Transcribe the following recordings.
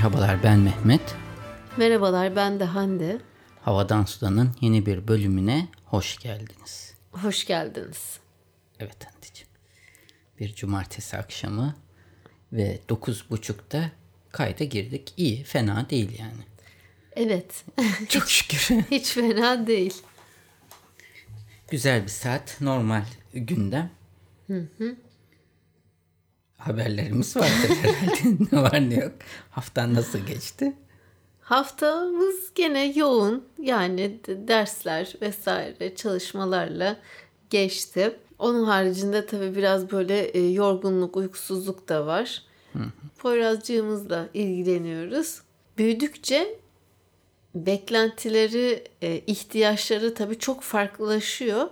Merhabalar ben Mehmet. Merhabalar ben de Hande. Havadan Sudan'ın yeni bir bölümüne hoş geldiniz. Hoş geldiniz. Evet Hande'ciğim. Bir cumartesi akşamı ve 9.30'da kayda girdik. İyi fena değil yani. Evet. Çok şükür. Hiç fena değil. Güzel bir saat. Normal gündem. Haberlerimiz vardır herhalde. ne var ne yok. Haftan nasıl geçti? Haftamız gene yoğun. Yani de- dersler vesaire çalışmalarla geçti. Onun haricinde tabii biraz böyle e, yorgunluk, uykusuzluk da var. Poyrazcığımızla ilgileniyoruz. Büyüdükçe beklentileri, e, ihtiyaçları tabii çok farklılaşıyor.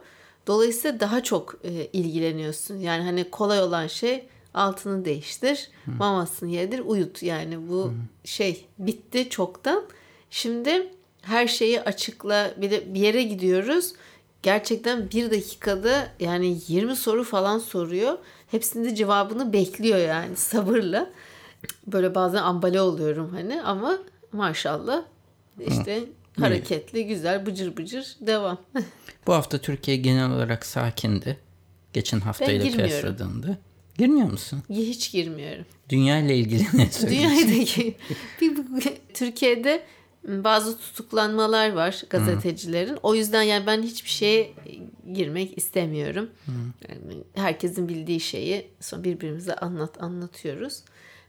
Dolayısıyla daha çok e, ilgileniyorsun. Yani hani kolay olan şey altını değiştir, mamasını yedir, uyut. Yani bu şey bitti çoktan. Şimdi her şeyi açıkla. Bir de bir yere gidiyoruz. Gerçekten bir dakikada yani 20 soru falan soruyor. Hepsinde cevabını bekliyor yani sabırla. Böyle bazen ambale oluyorum hani ama maşallah işte hareketli, güzel, bıcır bıcır devam. Bu hafta Türkiye genel olarak sakindi. Geçen haftayla kıyasladığında. Girmiyor musun? Hiç girmiyorum. Dünya ile ilgili ne söylüyorsun? Dünyadaki bir, Türkiye'de bazı tutuklanmalar var gazetecilerin. O yüzden yani ben hiçbir şeye girmek istemiyorum. Yani herkesin bildiği şeyi sonra birbirimize anlat anlatıyoruz.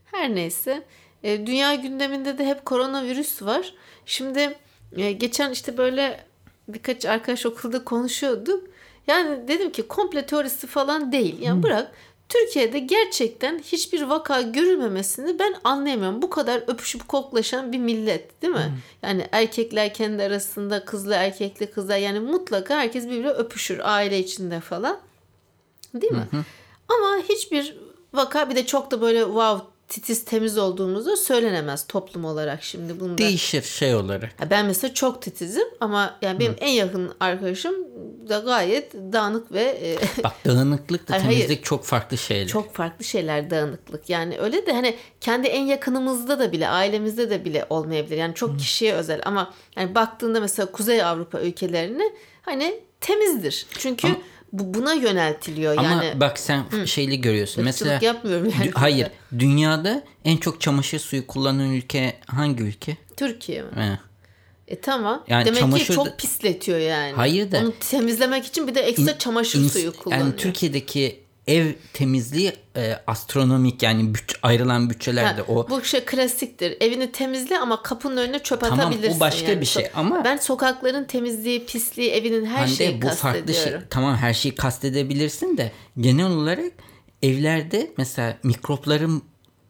Her neyse e, dünya gündeminde de hep koronavirüs var. Şimdi e, geçen işte böyle birkaç arkadaş okulda konuşuyorduk. Yani dedim ki komple teorisi falan değil. Yani bırak Türkiye'de gerçekten hiçbir vaka görülmemesini ben anlayamıyorum. Bu kadar öpüşüp koklaşan bir millet değil mi? Yani erkekler kendi arasında kızla erkekli kızlar yani mutlaka herkes birbiriyle öpüşür aile içinde falan. Değil mi? Ama hiçbir vaka bir de çok da böyle wow titiz temiz olduğumuzu söylenemez toplum olarak şimdi bunda. Değişir şey olarak. Ya Ben mesela çok titizim ama yani benim en yakın arkadaşım da gayet dağınık ve e, Bak dağınıklık da Hayır, hayır. temizlik çok farklı şeyler. çok farklı şeyler dağınıklık. Yani öyle de hani kendi en yakınımızda da bile ailemizde de bile olmayabilir. Yani çok kişiye özel ama yani baktığında mesela Kuzey Avrupa ülkelerine hani temizdir. Çünkü bu buna yöneltiliyor Ama yani. bak sen şeyli görüyorsun. Irkçılık Mesela yapmıyorum yani. Dü- hayır. Dünyada en çok çamaşır suyu kullanan ülke hangi ülke? Türkiye mi? He. E tamam. Yani Demek çamaşır ki da- çok pisletiyor yani. Hayır da- Onu temizlemek için bir de ekstra çamaşır İns- suyu kullanıyor. Yani Türkiye'deki ev temizliği e, astronomik yani büt- ayrılan bütçelerde Ha, o Bu şey klasiktir. Evini temizle ama kapının önüne çöp Tamam, bu atabilirsin. başka yani. bir şey ama- Ben sokakların temizliği, pisliği, evinin her Hande, şeyi bu farklı şey. Tamam her şeyi kastedebilirsin de genel olarak evlerde mesela mikropların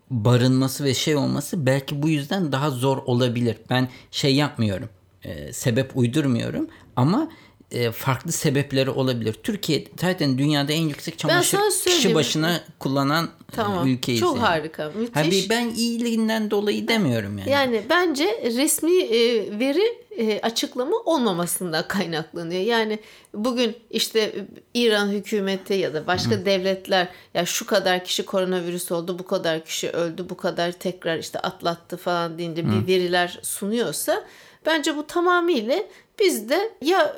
barınması ve şey olması belki bu yüzden daha zor olabilir. Ben şey yapmıyorum. e, sebep uydurmuyorum ama e, farklı sebepleri olabilir. Türkiye zaten dünyada en yüksek çamaşır kişi başına kullanan Tamam. e, ülkeyiz. Çok yani. harika. Müthiş. Ha, bir- ben iyiliğinden dolayı demiyorum yani. Yani bence resmi e, veri e, açıklama olmamasından kaynaklanıyor. Yani bugün işte İran hükümeti ya da başka devletler ya şu kadar kişi koronavirüs oldu, bu kadar kişi öldü, bu kadar tekrar işte atlattı falan deyince bir veriler sunuyorsa bence bu tamamıyla bizde ya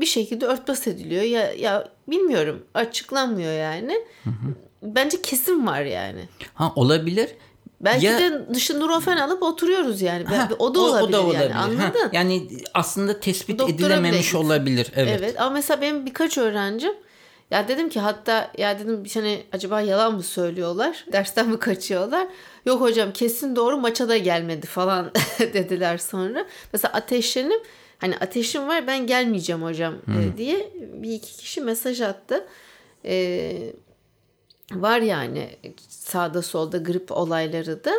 bir şekilde örtbas ediliyor ya ya bilmiyorum açıklanmıyor yani. Bence kesin var yani. Ha olabilir. Belki Ya- de dışı Nurofen alıp oturuyoruz yani. Ha, o da olabilir, yani. Ha, Anladın? yani aslında tespit Doktora edilememiş olabilir. Evet. Evet. ama mesela benim birkaç öğrencim ya dedim ki hatta ya dedim bir hani acaba yalan mı söylüyorlar? Dersten mi kaçıyorlar? Yok hocam kesin doğru maça da gelmedi falan dediler sonra. Mesela ateşlenim hani ateşim var ben gelmeyeceğim hocam e, diye bir iki kişi mesaj attı. Ee, var yani sağda solda grip olayları da.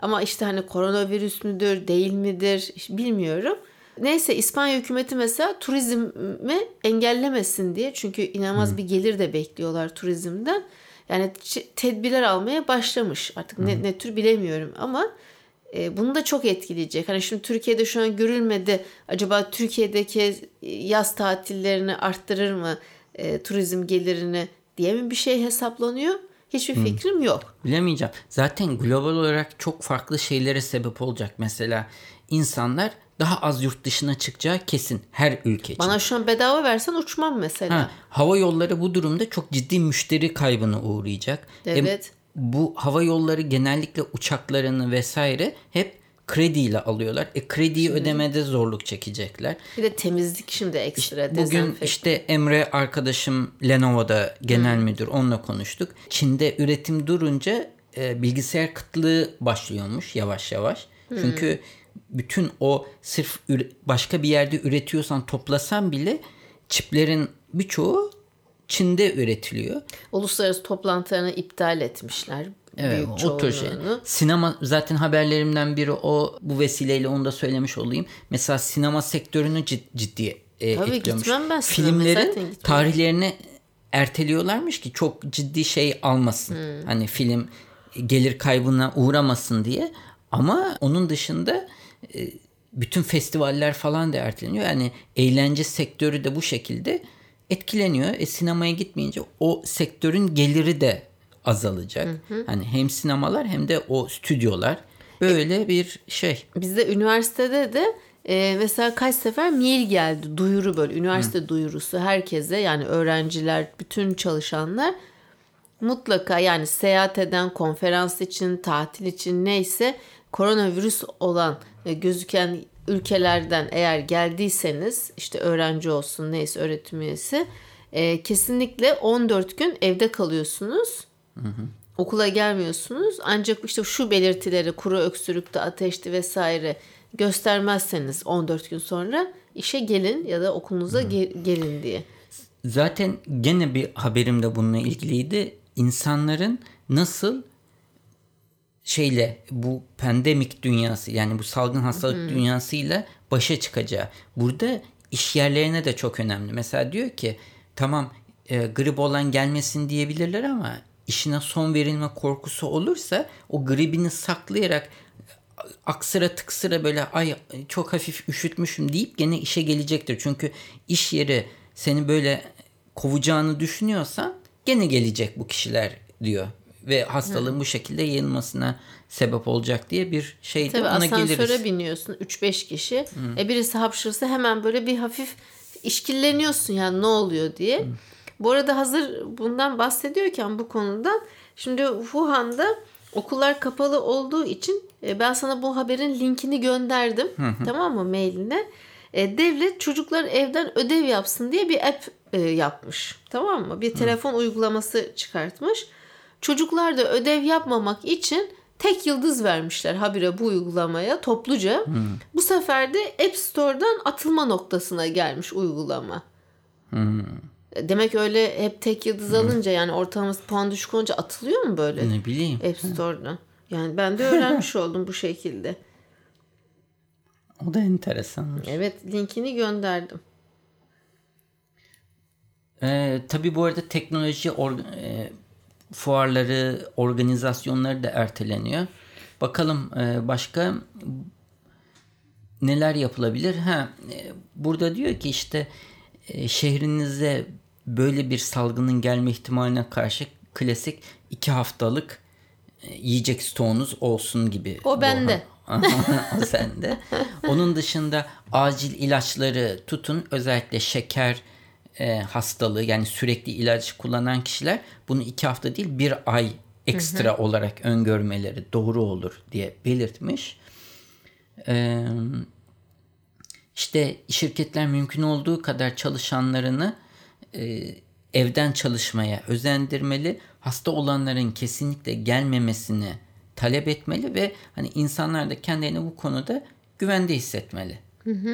Ama işte hani koronavirüs müdür, değil midir bilmiyorum. Neyse İspanya hükümeti mesela turizmi engellemesin diye çünkü inanılmaz bir gelir de bekliyorlar turizmden. Yani tedbirler almaya başlamış. Artık ne, ne tür bilemiyorum ama e, bunu da çok etkileyecek. Hani şimdi Türkiye'de şu an görülmedi. Acaba Türkiye'deki yaz tatillerini arttırır mı? E, turizm gelirini diye mi bir şey hesaplanıyor? Hiçbir fikrim yok. Bilemeyeceğim. Zaten global olarak çok farklı şeylere sebep olacak. Mesela insanlar daha az yurt dışına çıkacağı kesin her ülke için. Bana şu an bedava versen uçmam mesela. Ha, hava yolları bu durumda çok ciddi müşteri kaybına uğrayacak. E, Evet. Bu hava yolları genellikle uçaklarını vesaire hep krediyle alıyorlar. E krediyi ödemede zorluk çekecekler. Bir de temizlik şimdi ekstra. Bugün dezenfektan. işte Emre arkadaşım Lenovo'da genel müdür onunla konuştuk. Çin'de üretim durunca e, bilgisayar kıtlığı başlıyormuş yavaş yavaş. Çünkü bütün o sırf başka bir yerde üretiyorsan toplasan bile çiplerin birçoğu Çin'de üretiliyor. Uluslararası toplantılarını iptal etmişler. Evet, büyük o tür şey. Sinema zaten haberlerimden biri o. Bu vesileyle onu da söylemiş olayım. Mesela sinema sektörünü cid- ciddi e, Tabii etkilemiş. gitmem ben Filmlerin tarihlerini erteliyorlarmış ki çok ciddi şey almasın. Hmm. Hani film gelir kaybına uğramasın diye. Ama onun dışında e, bütün festivaller falan da erteleniyor. Yani eğlence sektörü de bu şekilde etkileniyor. E sinemaya gitmeyince o sektörün geliri de azalacak. Hani hem sinemalar hem de o stüdyolar böyle bir şey. Bizde üniversitede de e, mesela kaç sefer mail geldi duyuru böyle üniversite duyurusu herkese yani öğrenciler bütün çalışanlar mutlaka yani seyahat eden konferans için tatil için neyse koronavirüs olan e, gözüken ülkelerden eğer geldiyseniz işte öğrenci olsun neyse öğretim üyesi e, kesinlikle 14 gün evde kalıyorsunuz. Okula gelmiyorsunuz ancak işte şu belirtileri kuru öksürükte ateşti vesaire göstermezseniz 14 gün sonra işe gelin ya da okulunuza ge- gelin diye. Zaten gene bir haberim de bununla ilgiliydi. İnsanların nasıl şeyle bu pandemik dünyası yani bu salgın hastalık dünyasıyla başa çıkacağı. Burada iş yerlerine de çok önemli. Mesela diyor ki tamam e, grip olan gelmesin diyebilirler ama işine son verilme korkusu olursa o gribini saklayarak aksıra tıksıra böyle ay çok hafif üşütmüşüm deyip gene işe gelecektir. Çünkü iş yeri seni böyle kovacağını düşünüyorsan gene gelecek bu kişiler diyor. Ve hastalığın bu şekilde yayılmasına sebep olacak diye bir şey Tabii ona asansöre geliriz. biniyorsun 3-5 kişi. E birisi hapşırsa hemen böyle bir hafif işkilleniyorsun yani ne oluyor diye. Bu arada hazır bundan bahsediyorken bu konudan şimdi Wuhan'da okullar kapalı olduğu için e, ben sana bu haberin linkini gönderdim. Tamam mı mailine? E, devlet çocuklar evden ödev yapsın diye bir app e, yapmış. Tamam mı? Bir telefon uygulaması çıkartmış. Çocuklar da ödev yapmamak için tek yıldız vermişler habire bu uygulamaya topluca. Bu sefer de App Store'dan atılma noktasına gelmiş uygulama. Demek öyle hep tek yıldız alınca yani ortalaması puan düşük olunca atılıyor mu böyle Ne bileyim. App Store'dan? Yani ben de öğrenmiş oldum bu şekilde. O da enteresan. Evet linkini gönderdim. Ee, tabii bu arada teknoloji or- e, fuarları, organizasyonları da erteleniyor. Bakalım e, başka neler yapılabilir? Ha, e, burada diyor ki işte e, şehrinize böyle bir salgının gelme ihtimaline karşı klasik iki haftalık yiyecek stoğunuz olsun gibi. O bende. o sende. Onun dışında acil ilaçları tutun. Özellikle şeker e, hastalığı yani sürekli ilaç kullanan kişiler bunu iki hafta değil bir ay ekstra olarak öngörmeleri doğru olur diye belirtmiş. Ee, işte şirketler mümkün olduğu kadar çalışanlarını e, evden çalışmaya özendirmeli. Hasta olanların kesinlikle gelmemesini talep etmeli ve hani insanlar da kendilerini bu konuda güvende hissetmeli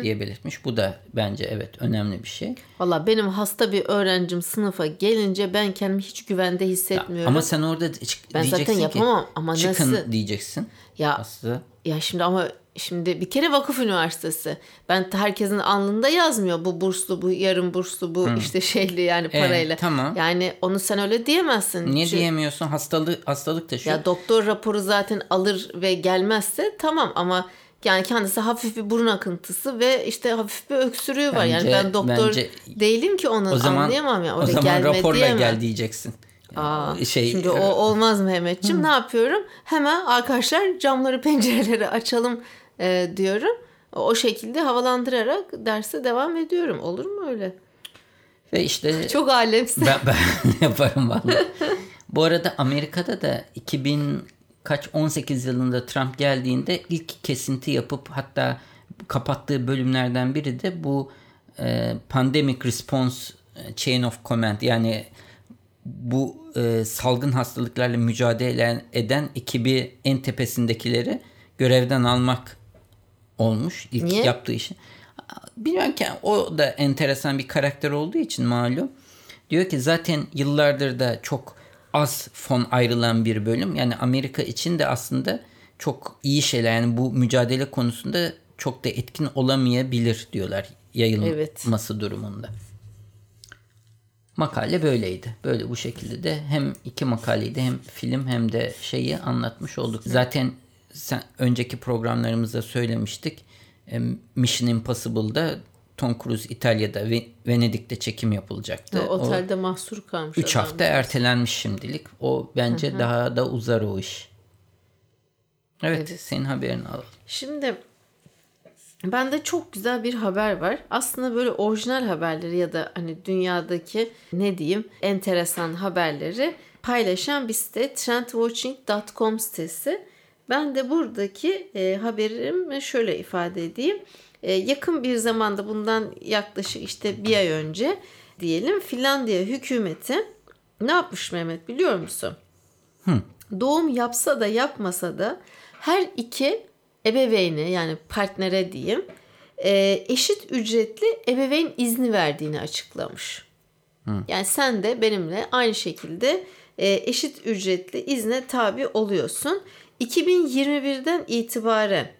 diye belirtmiş. Bu da bence evet önemli bir şey. Valla benim hasta bir öğrencim sınıfa gelince ben kendimi hiç güvende hissetmiyorum. Ama sen orada çık- Ben zaten diyeceksin yapamam ki ama çıkın nasıl? diyeceksin. Ya Hasta. Ya şimdi ama şimdi bir kere vakıf üniversitesi. Ben herkesin alnında yazmıyor bu burslu, bu yarım burslu, bu işte şeyli yani E, parayla. tamam. Yani onu sen öyle diyemezsin. Niye Çünkü- diyemiyorsun? Hastalık hastalık taşıyor. Ya doktor raporu zaten alır ve gelmezse tamam ama yani kendisi hafif bir burun akıntısı ve işte hafif bir öksürüğü var. yani Bence- ben doktor bence- değilim ki onu o zaman anlayamam ya. o Öyle zaman raporla diyemem. gel diyeceksin. Aa, şey şimdi o olmaz Mehmetçim. Ne yapıyorum? Hemen arkadaşlar camları pencereleri açalım e, diyorum. O şekilde havalandırarak derse devam ediyorum. Olur mu öyle? ve işte Çok alemsin. ben, ben yaparım vallahi. Bu arada Amerika'da da 2000 kaç 18 yılında Trump geldiğinde ilk kesinti yapıp hatta kapattığı bölümlerden biri de bu e, pandemic response chain of command yani bu e, salgın hastalıklarla mücadele eden ekibi en tepesindekileri görevden almak olmuş ilk Niye? yaptığı işi. Bilmiyorum ki o da enteresan bir karakter olduğu için malum. Diyor ki zaten yıllardır da çok az fon ayrılan bir bölüm. Yani Amerika için de aslında çok iyi şeyler. Yani bu mücadele konusunda çok da etkin olamayabilir diyorlar yayılması durumunda. Makale böyleydi. Böyle bu şekilde de hem iki makaleydi hem film hem de şeyi anlatmış olduk. Zaten sen, önceki programlarımızda söylemiştik. E, Mission Impossible'da Tom Cruise İtalya'da ve Venedik'te çekim yapılacaktı. O, otelde mahsur kalmış. 3 adam. hafta ertelenmiş şimdilik. O bence daha da uzar o iş. Evet, senin haberini alalım. Şimdi bende çok güzel bir haber var. Aslında böyle orijinal haberleri ya da hani dünyadaki ne diyeyim enteresan haberleri paylaşan bir site trendwatching.com sitesi. Ben de buradaki e, haberimi şöyle ifade edeyim. E, yakın bir zamanda bundan yaklaşık işte bir ay önce diyelim Finlandiya hükümeti ne yapmış Mehmet biliyor musun? Doğum yapsa da yapmasa da her iki ebeveyne yani partnere diyeyim e, eşit ücretli ebeveyn izni verdiğini açıklamış. Yani sen de benimle aynı şekilde e, eşit ücretli izne tabi oluyorsun. 2021'den itibaren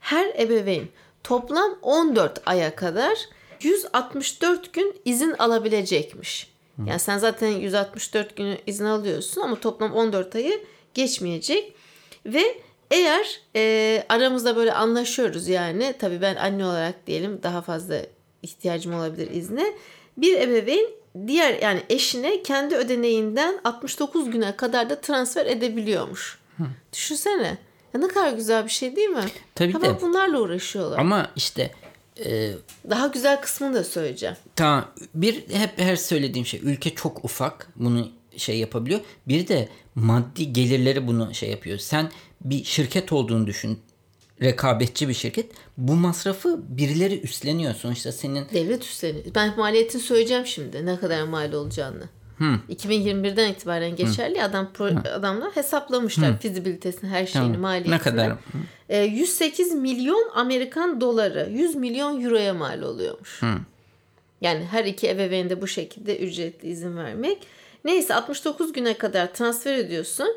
her ebeveyn toplam 14 aya kadar 164 gün izin alabilecekmiş. Yani sen zaten 164 günü izin alıyorsun ama toplam 14 ayı geçmeyecek. Ve eğer e, aramızda böyle anlaşıyoruz yani tabii ben anne olarak diyelim daha fazla ihtiyacım olabilir izne. Bir ebeveyn diğer yani eşine kendi ödeneğinden 69 güne kadar da transfer edebiliyormuş. Düşünsene. Ya ne kadar güzel bir şey değil mi? Tabii Ha de. bunlarla uğraşıyorlar. Ama işte e, Daha güzel kısmını da söyleyeceğim. Tamam. Bir hep her söylediğim şey ülke çok ufak. Bunu şey yapabiliyor. Bir de maddi gelirleri bunu şey yapıyor. Sen bir şirket olduğunu düşün. Rekabetçi bir şirket. Bu masrafı birileri üstleniyor. Sonuçta senin Devlet üstleniyor. Ben maliyetini söyleyeceğim şimdi. Ne kadar mal olacağını. 2021'den itibaren geçerli adam pro- adamlar hesaplamışlar fizibilitesini, her şeyini, Tamam. maliyetini. Ne kadar? Ee, 108 milyon Amerikan doları, 100 milyon euroya mal oluyormuş. Yani her iki ebeveyn de bu şekilde ücretli izin vermek. Neyse 69 güne kadar transfer ediyorsun.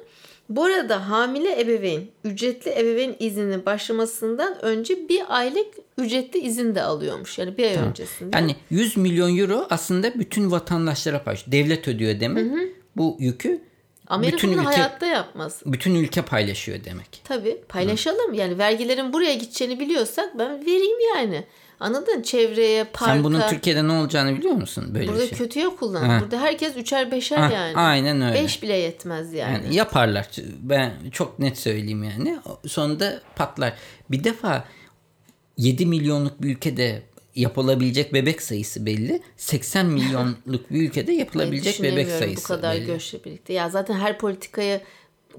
Bu arada hamile ebeveyn ücretli ebeveyn izninin başlamasından önce bir aylık ücretli izin de alıyormuş. Yani bir ay öncesinde. yani 100 milyon euro aslında bütün vatandaşlara paylaşıyor. Devlet ödüyor demek. Bu yükü Amerika bütün ülke hayatta yapmaz. bütün ülke paylaşıyor demek. Tabii paylaşalım. Yani vergilerin buraya gideceğini biliyorsak ben vereyim yani. Anladın? Çevreye, parka. Sen bunun Türkiye'de ne olacağını biliyor musun böyle Burada şey? kötüye kullan. Ha. Burada herkes üçer beşer Ha, yani. aynen öyle. Beş bile yetmez yani. Yani yaparlar. Ben çok net söyleyeyim yani. Sonunda patlar. Bir defa 7 milyonluk bir ülkede yapılabilecek bebek sayısı belli. 80 milyonluk bir ülkede yapılabilecek bebek sayısı bu kadar belli. göçle birlikte. Ya zaten her politikaya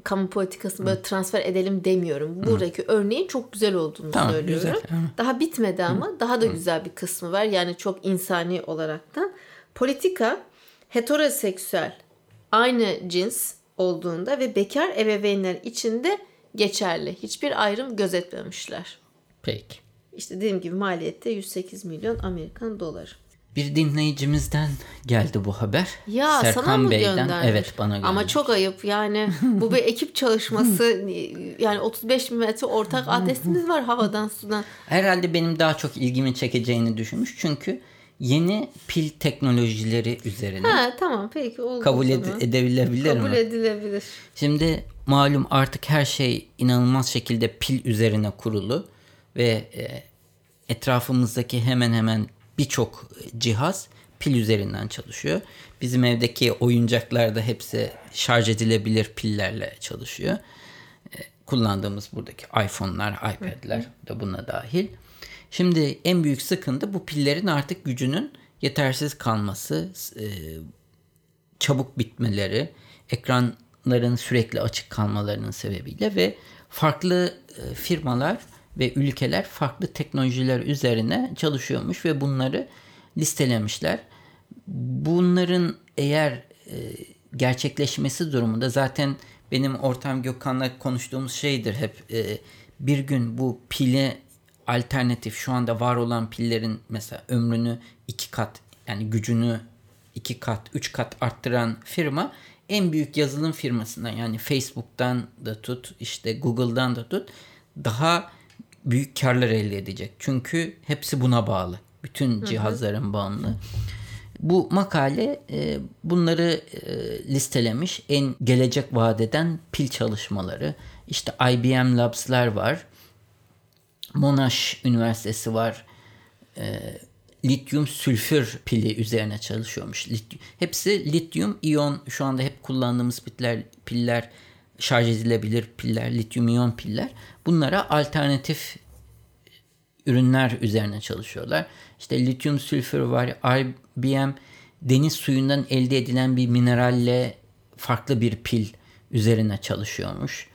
kamu politikasını böyle transfer edelim demiyorum. Buradaki örneğin çok güzel olduğunu Tamam, söylüyorum. güzel. Daha bitmedi ama daha da güzel bir kısmı var. Yani çok insani olaraktan. Politika heteroseksüel aynı cins olduğunda ve bekar ebeveynler için de geçerli. Hiçbir ayrım gözetmemişler. Peki. İşte dediğim gibi maliyette 108 milyon Amerikan doları. Bir dinleyicimizden geldi bu haber. Ya Serkan sana mı Bey'den. göndermiş? Evet bana göndermiş. Ama çok ayıp yani bu bir ekip çalışması yani 35 bin metre ortak adresimiz var havadan sudan. Herhalde benim daha çok ilgimi çekeceğini düşünmüş. Çünkü yeni pil teknolojileri üzerine Ha tamam peki oldu. kabul ed- zaman. edebilebilir Kabul mi? edilebilir. Şimdi malum artık her şey inanılmaz şekilde pil üzerine kurulu ve e, etrafımızdaki hemen hemen birçok cihaz pil üzerinden çalışıyor. Bizim evdeki oyuncaklar da hepsi şarj edilebilir pillerle çalışıyor. E, kullandığımız buradaki iPhone'lar, iPad'ler de buna dahil. Şimdi en büyük sıkıntı bu pillerin artık gücünün yetersiz kalması, e, çabuk bitmeleri, ekranların sürekli açık kalmalarının sebebiyle ve farklı e, firmalar ve ülkeler farklı teknolojiler üzerine çalışıyormuş ve bunları listelemişler. Bunların eğer e, gerçekleşmesi durumunda zaten benim ortam Gökhan'la konuştuğumuz şeydir hep e, bir gün bu pili alternatif şu anda var olan pillerin mesela ömrünü iki kat yani gücünü iki kat, üç kat arttıran firma en büyük yazılım firmasından yani Facebook'tan da tut işte Google'dan da tut daha büyük karlar elde edecek. Çünkü hepsi buna bağlı. Bütün cihazların bağımlı. Bu makale e, bunları e, listelemiş. En gelecek vadeden pil çalışmaları. İşte IBM Labs'lar var. Monash Üniversitesi var. E, lityum sülfür pili üzerine çalışıyormuş. Lityum, hepsi lityum iyon şu anda hep kullandığımız piller, piller şarj edilebilir piller, lityum iyon piller. Bunlara alternatif ürünler üzerine çalışıyorlar. İşte lityum sülfür var. IBM deniz suyundan elde edilen bir mineralle farklı bir pil üzerine çalışıyormuş.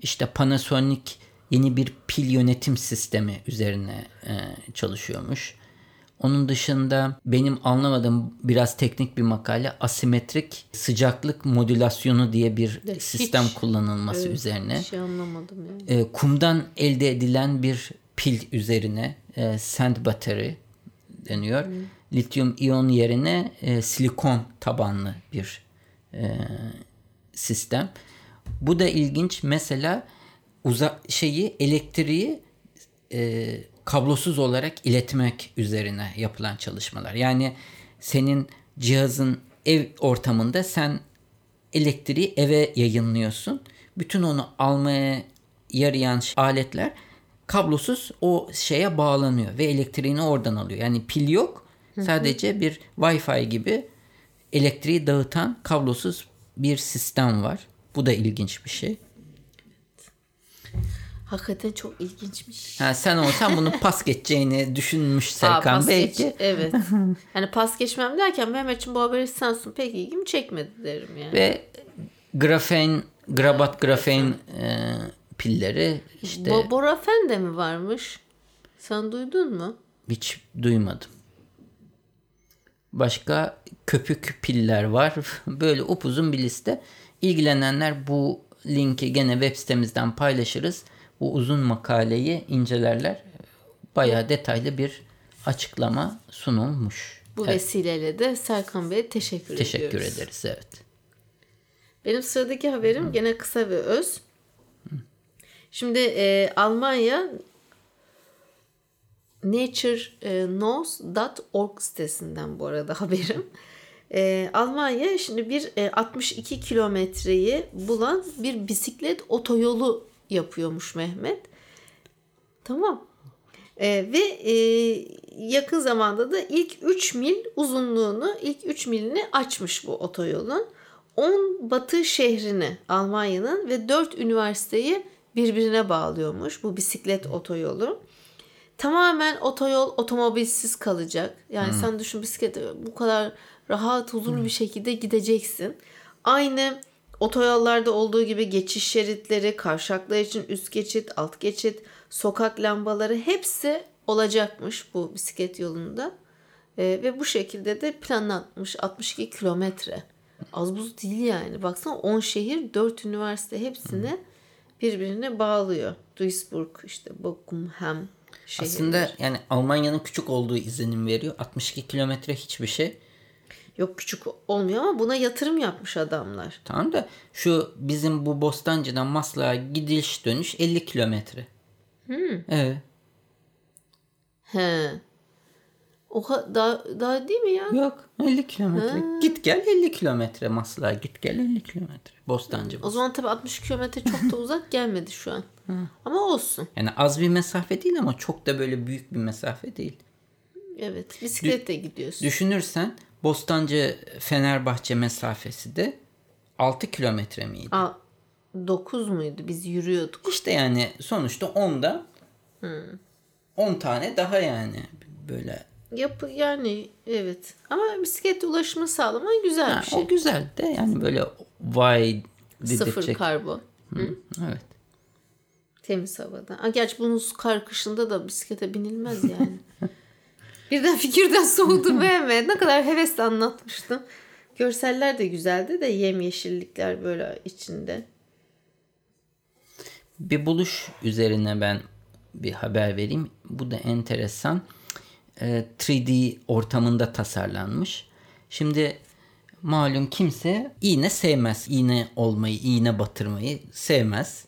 İşte Panasonic yeni bir pil yönetim sistemi üzerine e, çalışıyormuş. Onun dışında benim anlamadığım biraz teknik bir makale asimetrik sıcaklık modülasyonu diye bir Hiç, sistem kullanılması evet, üzerine. Hiç şey anlamadım yani. E, kumdan elde edilen bir pil üzerine e, sand battery deniyor. Hmm. Lityum iyon yerine e, silikon tabanlı bir e, sistem. Bu da ilginç. Mesela uza şeyi elektriği e, kablosuz olarak iletmek üzerine yapılan çalışmalar. Yani senin cihazın ev ortamında sen elektriği eve yayınlıyorsun. Bütün onu almaya yarayan aletler kablosuz o şeye bağlanıyor ve elektriğini oradan alıyor. Yani pil yok. Sadece bir Wi-Fi gibi elektriği dağıtan kablosuz bir sistem var. Bu da ilginç bir şey. Hakikaten çok ilginçmiş. Ha, sen olsan bunu pas geçeceğini düşünmüş Serkan Aa, pas belki. Geç, evet. yani pas geçmem derken Mehmetciğim bu haberi sensin pek ilgimi çekmedi derim yani. Ve grafen, grabat grafen e, pilleri işte Bo Borafen de mi varmış? Sen duydun mu? hiç duymadım. Başka köpük piller var. Böyle upuzun bir liste. İlgilenenler bu linki gene web sitemizden paylaşırız. Bu uzun makaleyi incelerler. Bayağı detaylı bir açıklama sunulmuş. Bu Evet, vesileyle de Serkan Bey'e teşekkür, teşekkür ediyoruz. ederiz. Evet. Benim sıradaki haberim gene kısa ve öz. Şimdi e, Almanya natureknows.org sitesinden bu arada haberim. E, Almanya şimdi bir e, 62 kilometreyi bulan bir bisiklet otoyolu yapıyormuş Mehmet. Tamam. E, ve e, yakın zamanda da ilk 3 mil uzunluğunu, ilk 3 milini açmış bu otoyolun. 10 batı şehrini Almanya'nın ve 4 üniversiteyi birbirine bağlıyormuş bu bisiklet otoyolu. Tamamen otoyol otomobilsiz kalacak. Yani sen düşün bisiklet bu kadar rahat, huzurlu bir şekilde gideceksin. Aynı otoyollarda olduğu gibi geçiş şeritleri, kavşaklar için üst geçit, alt geçit, sokak lambaları hepsi olacakmış bu bisiklet yolunda. Ee, ve bu şekilde de planlanmış 62 kilometre. Az buz değil yani. Baksana 10 şehir, 4 üniversite hepsini birbirine bağlıyor. Duisburg, işte Bochum, Hem şehirleri. Aslında yani Almanya'nın küçük olduğu izlenim veriyor. 62 kilometre hiçbir şey. Yok küçük olmuyor ama buna yatırım yapmış adamlar. Tamam da şu bizim bu Bostancı'dan Maslak'a gidiş dönüş 50 kilometre. Evet. He. Oha daha, daha değil mi ya? Yok 50 kilometre. Git gel 50 kilometre Maslak'a git gel 50 kilometre. Bostancı. O zaman tabii 60 kilometre çok da uzak gelmedi şu an. Ama olsun. Yani az bir mesafe değil ama çok da böyle büyük bir mesafe değil. Evet. Bisikletle gidiyorsun. Düşünürsen Bostancı Fenerbahçe mesafesi de 6 kilometre miydi? Aa, 9 muydu? Biz yürüyorduk. İşte yani sonuçta 10'da 10 tane daha yani böyle. Yapı yani evet. Ama bisiklet ulaşımı sağlaman güzel Ha, bir şey. O güzel de yani böyle vay Sıfır dedirtecek. karbon. Evet. Temiz havada. Aa, gerçi bunun kar kışında da bisiklete binilmez yani. Birden fikirden soğudum Mehmet. Ne kadar hevesle anlatmıştım. Görseller de güzeldi de yemyeşillikler böyle içinde. Bir buluş üzerine ben bir haber vereyim. Bu da enteresan. Ee, 3D ortamında tasarlanmış. Şimdi malum kimse iğne sevmez. İğne olmayı, iğne batırmayı sevmez.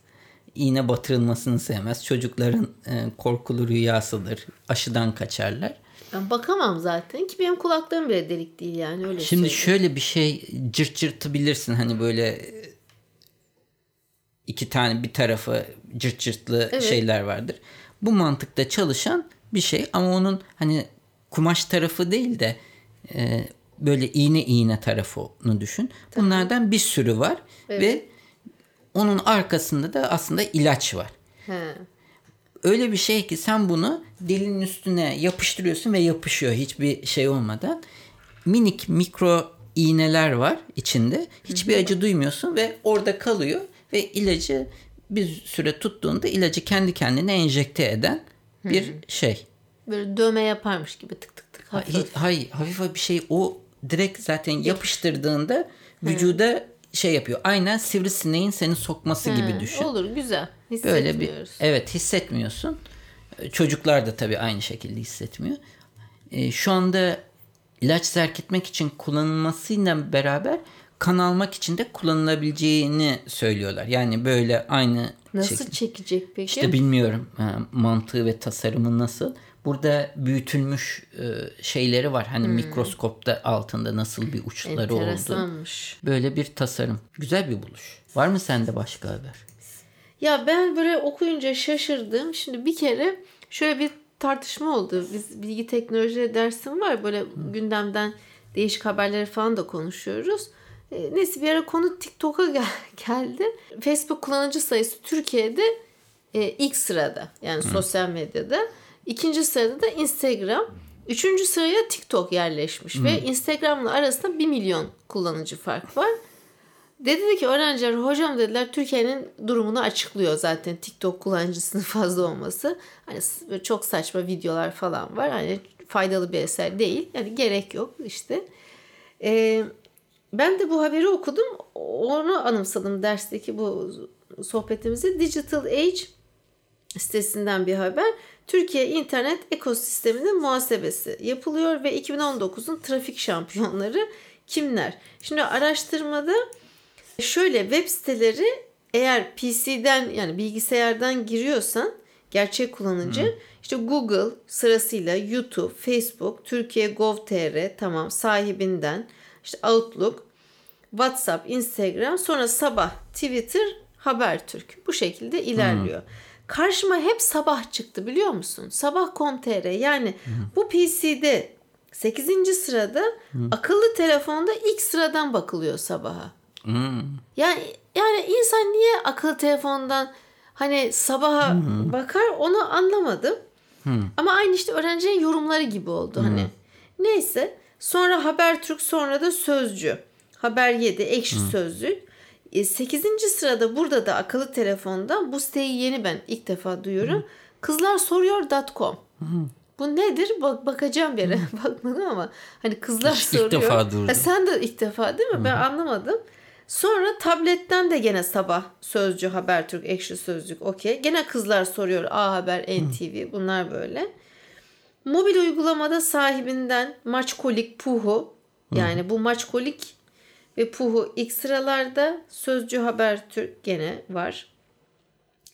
İğne batırılmasını sevmez. Çocukların e, korkulu rüyasıdır. Aşıdan kaçarlar. Ben bakamam zaten ki benim kulaklarım bile delik değil yani öyle Şimdi söyleyeyim. şöyle bir şey cırt cırtı bilirsin hani böyle iki tane bir tarafı cırt cırtlı Evet. şeyler vardır. Bu mantıkta çalışan bir şey ama onun hani kumaş tarafı değil de e, böyle iğne iğne tarafını düşün. Bunlardan bir sürü var ve onun arkasında da aslında ilaç var. He. Öyle bir şey ki sen bunu dilinin üstüne yapıştırıyorsun ve yapışıyor hiçbir şey olmadan. Minik mikro iğneler var içinde. Hiçbir acı duymuyorsun ve orada kalıyor ve ilacı bir süre tuttuğunda ilacı kendi kendine enjekte eden bir şey. Böyle dövme yaparmış gibi tık tık tık. hafif Hiç, hayır hafif bir şey o direkt zaten yapıştırdığında vücuda şey yapıyor. Aynen sivrisineğin seni sokması gibi düşün. Olur güzel. Böyle bir evet hissetmiyorsun. Çocuklar da tabii aynı şekilde hissetmiyor. Ee, şu anda ilaç zerk etmek için kullanılmasıyla beraber kan almak için de kullanılabileceğini söylüyorlar. Yani böyle aynı Nasıl şekilde. çekecek peki? İşte bilmiyorum ha, mantığı ve tasarımı nasıl. Burada büyütülmüş e, şeyleri var. Hani mikroskopta altında nasıl bir uçları oldu. Böyle bir tasarım. Güzel bir buluş. Var mı sende başka haber? Ya ben böyle okuyunca şaşırdım. Şimdi bir kere şöyle bir tartışma oldu. Biz bilgi teknoloji dersim var. Böyle gündemden değişik haberleri falan da konuşuyoruz. E, neyse bir ara konu TikTok'a gel- geldi. Facebook kullanıcı sayısı Türkiye'de e, ilk sırada. Yani sosyal medyada. İkinci sırada da Instagram. Üçüncü sıraya TikTok yerleşmiş. Ve Instagram'la arasında 1 milyon kullanıcı fark var. Dedi ki öğrenciler hocam dediler Türkiye'nin durumunu açıklıyor zaten TikTok kullanıcısının fazla olması. Hani çok saçma videolar falan var. Hani faydalı bir eser değil. Yani gerek yok işte. Ee, ben de bu haberi okudum. Onu anımsadım dersteki bu sohbetimizi. Digital Age sitesinden bir haber. Türkiye internet ekosisteminin muhasebesi yapılıyor ve 2019'un trafik şampiyonları kimler? Şimdi araştırmada şöyle web siteleri eğer PC'den yani bilgisayardan giriyorsan gerçek kullanıcı işte Google sırasıyla YouTube, Facebook, Türkiye Gov.tr tamam sahibinden işte Outlook, WhatsApp, Instagram sonra sabah Twitter, Habertürk bu şekilde ilerliyor. Karşıma hep sabah çıktı biliyor musun? Sabah.com.tr yani bu PC'de 8. sırada akıllı telefonda ilk sıradan bakılıyor sabaha. Yani yani insan niye akıllı telefondan hani sabaha bakar onu anlamadım. Ama aynı işte öğrencinin yorumları gibi oldu hani. Neyse sonra Habertürk sonra da Sözcü. Haber 7 Ekşi Sözlük. 8. sırada burada da akıllı telefonda bu siteyi yeni ben ilk defa duyuyorum. Kızlar soruyor.com. Bu nedir? Bak bakacağım bir yere. Bakmadım ama hani kızlar ilk soruyor. defa duydum. Ha, sen de ilk defa değil mi? Ben anlamadım. Sonra tabletten de gene sabah Sözcü, Habertürk, Ekşi Sözlük okey. Gene kızlar soruyor A Haber, NTV bunlar böyle. Mobil uygulamada sahibinden Maçkolik, Puhu yani bu Maçkolik ve Puhu ilk sıralarda Sözcü, Habertürk gene var.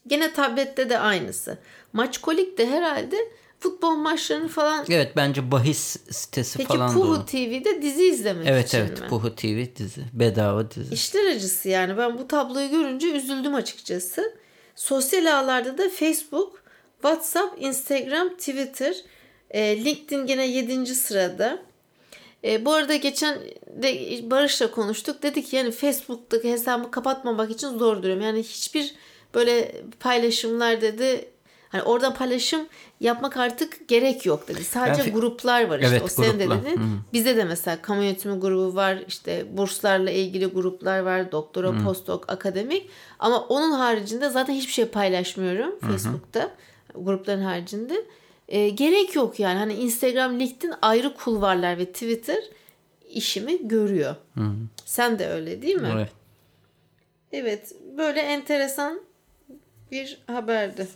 Gene tablette de aynısı. Maçkolik de herhalde futbol maçlarını falan Evet bence bahis sitesi Peki falan da Puhu o. TV'de dizi izlemek Evet için evet mi? Puhu TV dizi. Bedava dizi. İşler acısı yani. Ben bu tabloyu görünce üzüldüm açıkçası. Sosyal ağlarda da Facebook, WhatsApp, Instagram, Twitter, e, LinkedIn gene 7. sırada. E, bu arada geçen de Barış'la konuştuk. Dedik yani Facebook'taki hesabımı kapatmamak için zor duruyorum. Yani hiçbir böyle paylaşımlar dedi Hani oradan paylaşım yapmak artık gerek yok dedi. Sadece Ben- gruplar var işte. Evet, o senin de dedin. Bizde de mesela kamu yönetimi grubu var. işte burslarla ilgili gruplar var. Doktora, postdoc, akademik. Ama onun haricinde zaten hiçbir şey paylaşmıyorum Facebook'ta. Grupların haricinde. E, gerek yok yani. Hani Instagram, LinkedIn ayrı kulvarlar ve Twitter işimi görüyor. Sen de öyle değil mi? Evet. Evet, böyle enteresan bir haberdi.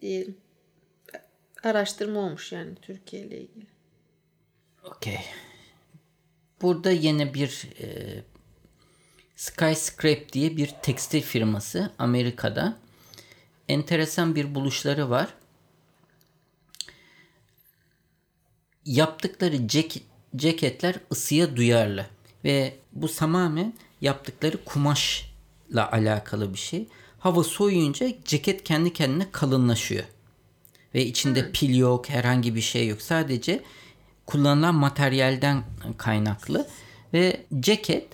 Diyelim. Araştırma olmuş yani Türkiye ile ilgili. Okey. Burada yine bir e, Skyscrape diye bir tekstil firması Amerika'da enteresan bir buluşları var. Yaptıkları cek- ceketler ısıya duyarlı ve bu tamamen yaptıkları kumaşla alakalı bir şey. Hava soğuyunca ceket kendi kendine kalınlaşıyor. Ve içinde pil yok, herhangi bir şey yok. Sadece kullanılan materyalden kaynaklı. Ve ceket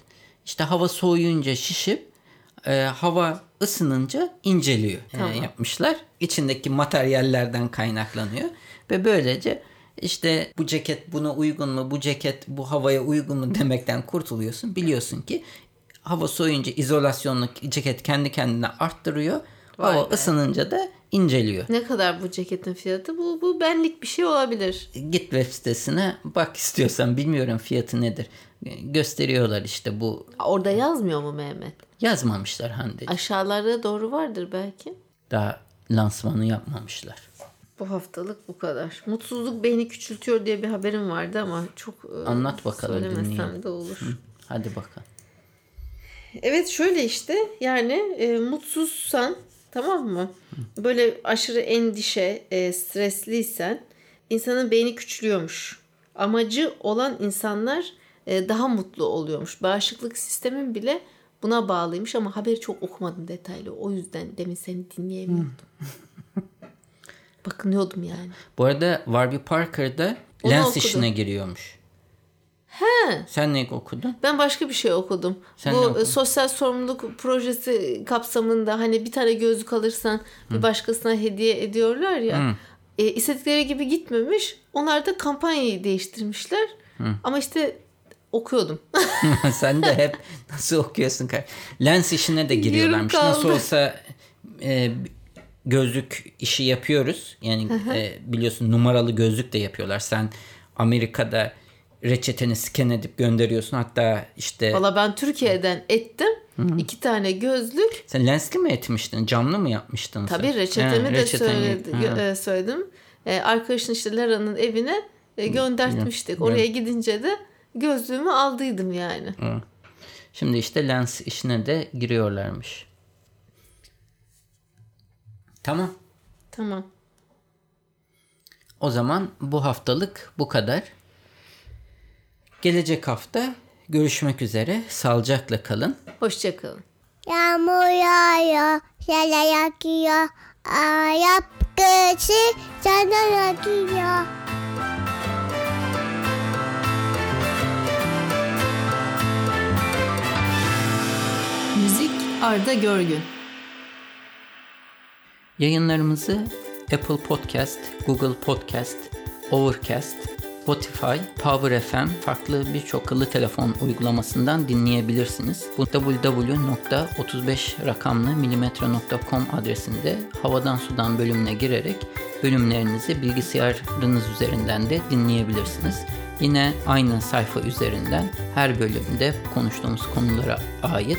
işte hava soğuyunca şişip e, hava ısınınca inceliyor e, yapmışlar. İçindeki materyallerden kaynaklanıyor. Ve böylece işte bu ceket buna uygun mu, bu ceket bu havaya uygun mu demekten kurtuluyorsun. Biliyorsun ki hava soğuyunca izolasyonlu ceket kendi kendine arttırıyor. Vay hava be. ısınınca da inceliyor. Ne kadar bu ceketin fiyatı? Bu, bu benlik bir şey olabilir. Git web sitesine bak istiyorsan bilmiyorum fiyatı nedir. Gösteriyorlar işte bu Orada yazmıyor mu Mehmet? yazmamışlar Hande. Aşağılarda doğru vardır belki. Daha lansmanı yapmamışlar. Bu haftalık bu kadar. Mutsuzluk beyni küçültüyor diye bir haberim vardı ama çok e, Anlat bakalım dinleyelim. de olur. Hadi bakalım. Evet şöyle işte yani e, mutsuzsan tamam mı? Böyle aşırı endişe, e, stresliysen insanın beyni küçülüyormuş. Amacı olan insanlar e, daha mutlu oluyormuş. Bağışıklık sistemin bile buna bağlıymış ama haberi çok okumadım detaylı. O yüzden demin seni dinleyemiyordum. Bakınıyordum yani. Bu arada Warby Parker'da Onu lens okudum. işine giriyormuş. He. Sen ne okudun? Ben başka bir şey okudum. Sen ne Bu okudun? e, sosyal sorumluluk projesi kapsamında hani bir tane gözlük alırsan bir başkasına hediye ediyorlar ya. E, istedikleri gibi gitmemiş. Onlar da kampanyayı değiştirmişler. Ama işte okuyordum. Sen de hep nasıl okuyorsun? Lens işine de giriyorlarmış. Nasıl olsa e, gözlük işi yapıyoruz. Yani e, biliyorsun numaralı gözlük de yapıyorlar. Sen Amerika'da reçeteni scan edip gönderiyorsun. Hatta işte Valla ben Türkiye'den ettim. iki tane gözlük. sen lensli mi etmiştin? Camlı mı yapmıştın? sen? Tabii reçetemi Ha, de reçeteni- söyledi, gö- e, söyledim. E, arkadaşın işte Lara'nın evine e, göndertmiştik. Oraya gidince de gözlüğümü aldıydım yani. Şimdi işte lens işine de giriyorlarmış. Tamam. Tamam. O zaman bu haftalık bu kadar. Gelecek hafta görüşmek üzere. Sağlıcakla kalın. Hoşçakalın. Yağmur yağıyor, yala yakıyor. Arap kışı sana yakıyor. Müzik Arda Görgün. Yayınlarımızı Apple Podcast, Google Podcast, Overcast, Spotify, Power FM farklı birçok akıllı telefon uygulamasından dinleyebilirsiniz. Bu www.35 rakamlı adresinde havadan sudan bölümüne girerek bölümlerinizi bilgisayarınız üzerinden de dinleyebilirsiniz. Yine aynı sayfa üzerinden her bölümde konuştuğumuz konulara ait